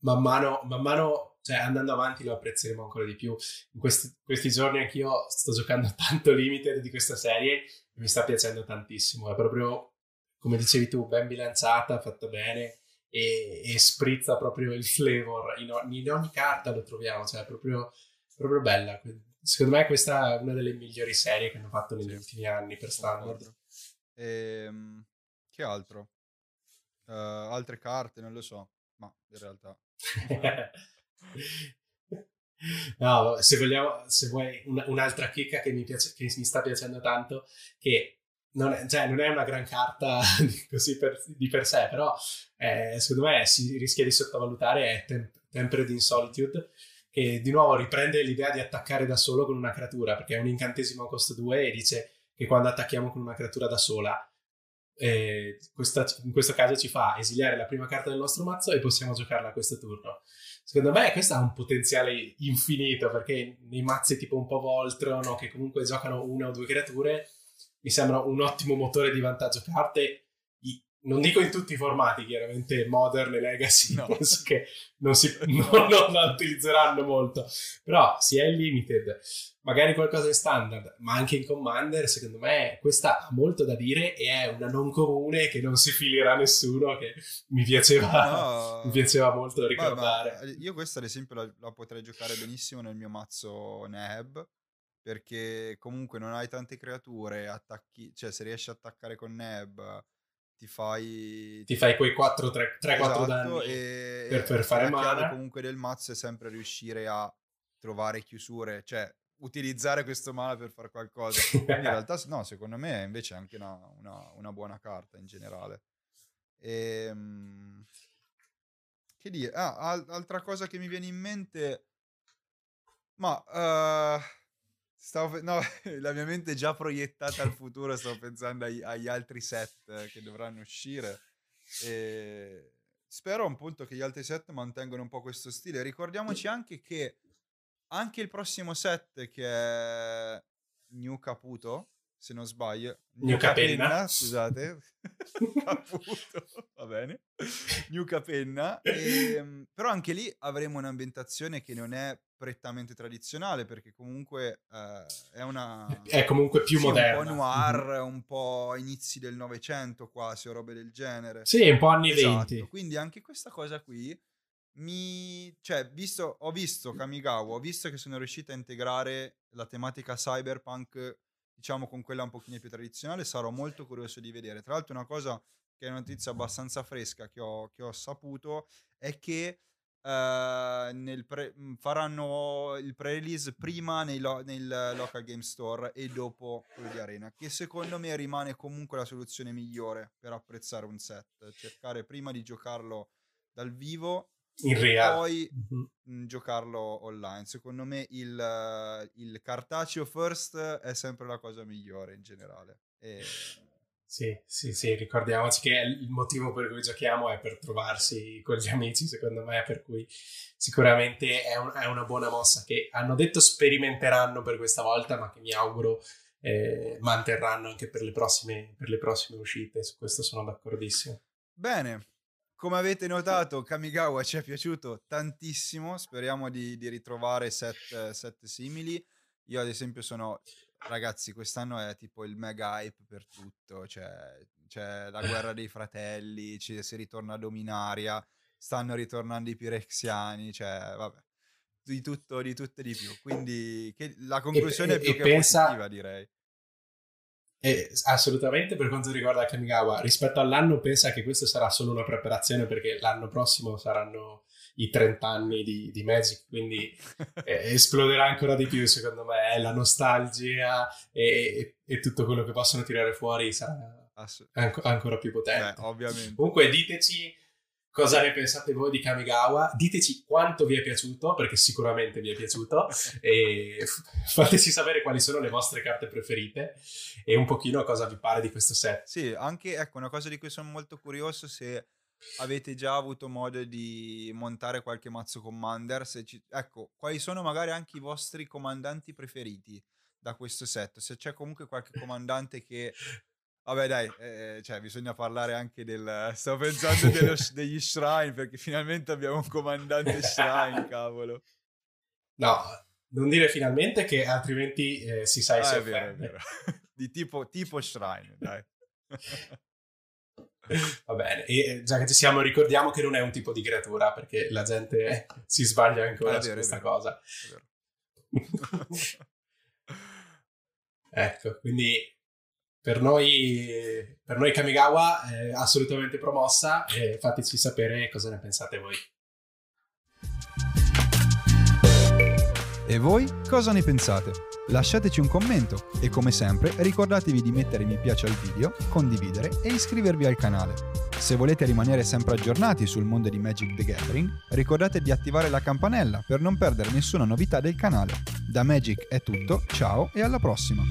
man mano, man mano, cioè andando avanti lo apprezzeremo ancora di più. In questi, questi giorni anch'io sto giocando tanto Limited di questa serie e mi sta piacendo tantissimo. È proprio, come dicevi tu, ben bilanciata, fatta bene e, e sprizza proprio il flavor in, o- in ogni carta lo troviamo, cioè è proprio, proprio bella. Secondo me questa è una delle migliori serie che hanno fatto negli Sì, ultimi anni per standard. Ehm, che altro? Eh, altre carte non lo so ma in realtà No, se vogliamo, se vuoi una- un'altra chicca che mi, piace, che mi sta piacendo tanto, che non è, cioè, non è una gran carta così per- di per sé, però eh, secondo me si rischia di sottovalutare è Tem- Tempered in Solitude, che di nuovo riprende l'idea di attaccare da solo con una creatura, perché è un incantesimo a costo 2 e dice che quando attacchiamo con una creatura da sola eh, questa, in questo caso ci fa esiliare la prima carta del nostro mazzo e possiamo giocarla a questo turno. Secondo me questo ha un potenziale infinito perché nei mazzi tipo un po' Voltron che comunque giocano una o due creature mi sembra un ottimo motore di vantaggio carte non dico in tutti i formati, chiaramente Modern e Legacy, no. penso che non, si, non, non, la utilizzeranno molto, però sia in Limited, magari qualcosa in Standard, ma anche in Commander, secondo me questa ha molto da dire e è una non comune che non si filerà nessuno, che mi piaceva, no. mi piaceva molto ricordare. Ma io questa ad esempio la, la, potrei giocare benissimo nel mio mazzo Neb, perché comunque non hai tante creature, attacchi, cioè se riesci a attaccare con Neb ti fai ti fai quei 4 3, 3 esatto, 4 danni e, per, per fare male comunque del mazzo è sempre riuscire a trovare chiusure cioè utilizzare questo mana per fare qualcosa. In realtà no secondo me è invece anche una, una, una buona carta in generale. E, ehm, che dire? Ah, altra cosa che mi viene in mente ma uh, Stavo, no, la mia mente è già proiettata al futuro, stavo pensando agli, agli altri set che dovranno uscire. E spero appunto che gli altri set mantengano un po' questo stile. Ricordiamoci anche che anche il prossimo set che è New Caputo, se non sbaglio, New, Capenna, Capenna, scusate, Caputo, va bene, New Capenna, e, ehm, però anche lì avremo un'ambientazione che non è prettamente tradizionale perché comunque eh, è una è comunque più sì, moderna un po' noir mm-hmm. un po' inizi del novecento quasi o robe del genere. Sì un po' anni esatto. 20 quindi anche questa cosa qui mi cioè visto ho visto Kamigawa ho visto che sono riuscito a integrare la tematica cyberpunk diciamo con quella un pochino più tradizionale sarò molto curioso di vedere. Tra l'altro una cosa che è una notizia abbastanza fresca che ho, che ho saputo è che Uh, pre- mhmm, faranno il pre-release prima lo- nel local game store e dopo quello di Arena, che secondo me rimane comunque la soluzione migliore per apprezzare un set, cercare prima di giocarlo dal vivo in real. poi mm-hmm. giocarlo online. Secondo me il, il cartaceo first è sempre la cosa migliore in generale. E sì, sì, sì, ricordiamoci che il motivo per cui giochiamo è per trovarsi con gli amici, secondo me, per cui sicuramente è, un, è una buona mossa che hanno detto sperimenteranno per questa volta, ma che mi auguro eh, manterranno anche per le, prossime, per le prossime uscite, su questo sono d'accordissimo. Bene, come avete notato, Kamigawa ci è piaciuto tantissimo. Speriamo di, di ritrovare set, set, simili. Io, ad esempio, sono Ragazzi, quest'anno è tipo il mega hype per tutto, cioè, c'è la guerra dei fratelli, ci, si ritorna a Dominaria, stanno ritornando i Pirexiani, cioè vabbè, di tutto, di tutto e di più. Quindi che, la conclusione e, è più che pensa, positiva, direi. E assolutamente per quanto riguarda Kamigawa, rispetto all'anno pensa che questo sarà solo una preparazione perché l'anno prossimo saranno i 30 anni di, di Magic, quindi eh, esploderà ancora di più secondo me, eh, la nostalgia e, e, e, tutto quello che possono tirare fuori sarà anco, ancora più potente. Beh, ovviamente. Comunque diteci cosa ne pensate voi di Kamigawa, diteci quanto vi è piaciuto, perché sicuramente vi è piaciuto, e fateci sapere quali sono le vostre carte preferite e un pochino cosa vi pare di questo set. Sì, anche ecco, una cosa di cui sono molto curioso se avete già avuto modo di montare qualche mazzo commander? Ci... Ecco, quali sono magari anche i vostri comandanti preferiti da questo set? Se c'è comunque qualche comandante che... Vabbè dai, eh, cioè bisogna parlare anche del... Stavo pensando dello, degli shrine perché finalmente abbiamo un comandante shrine, cavolo. No, non dire finalmente che altrimenti eh, si sa ah, si è vero, è vero. Di tipo, tipo shrine, dai. Va bene, e eh, già che ci siamo, ricordiamo che non è un tipo di creatura perché la gente si sbaglia ancora vero, su questa cosa. ecco, quindi per noi, per noi Kamigawa è assolutamente promossa e fateci sapere cosa ne pensate voi. E voi cosa ne pensate? Lasciateci un commento e come sempre ricordatevi di mettere mi piace al video, condividere e iscrivervi al canale. Se volete rimanere sempre aggiornati sul mondo di Magic the Gathering, ricordate di attivare la campanella per non perdere nessuna novità del canale. Da Magic è tutto, ciao e alla prossima!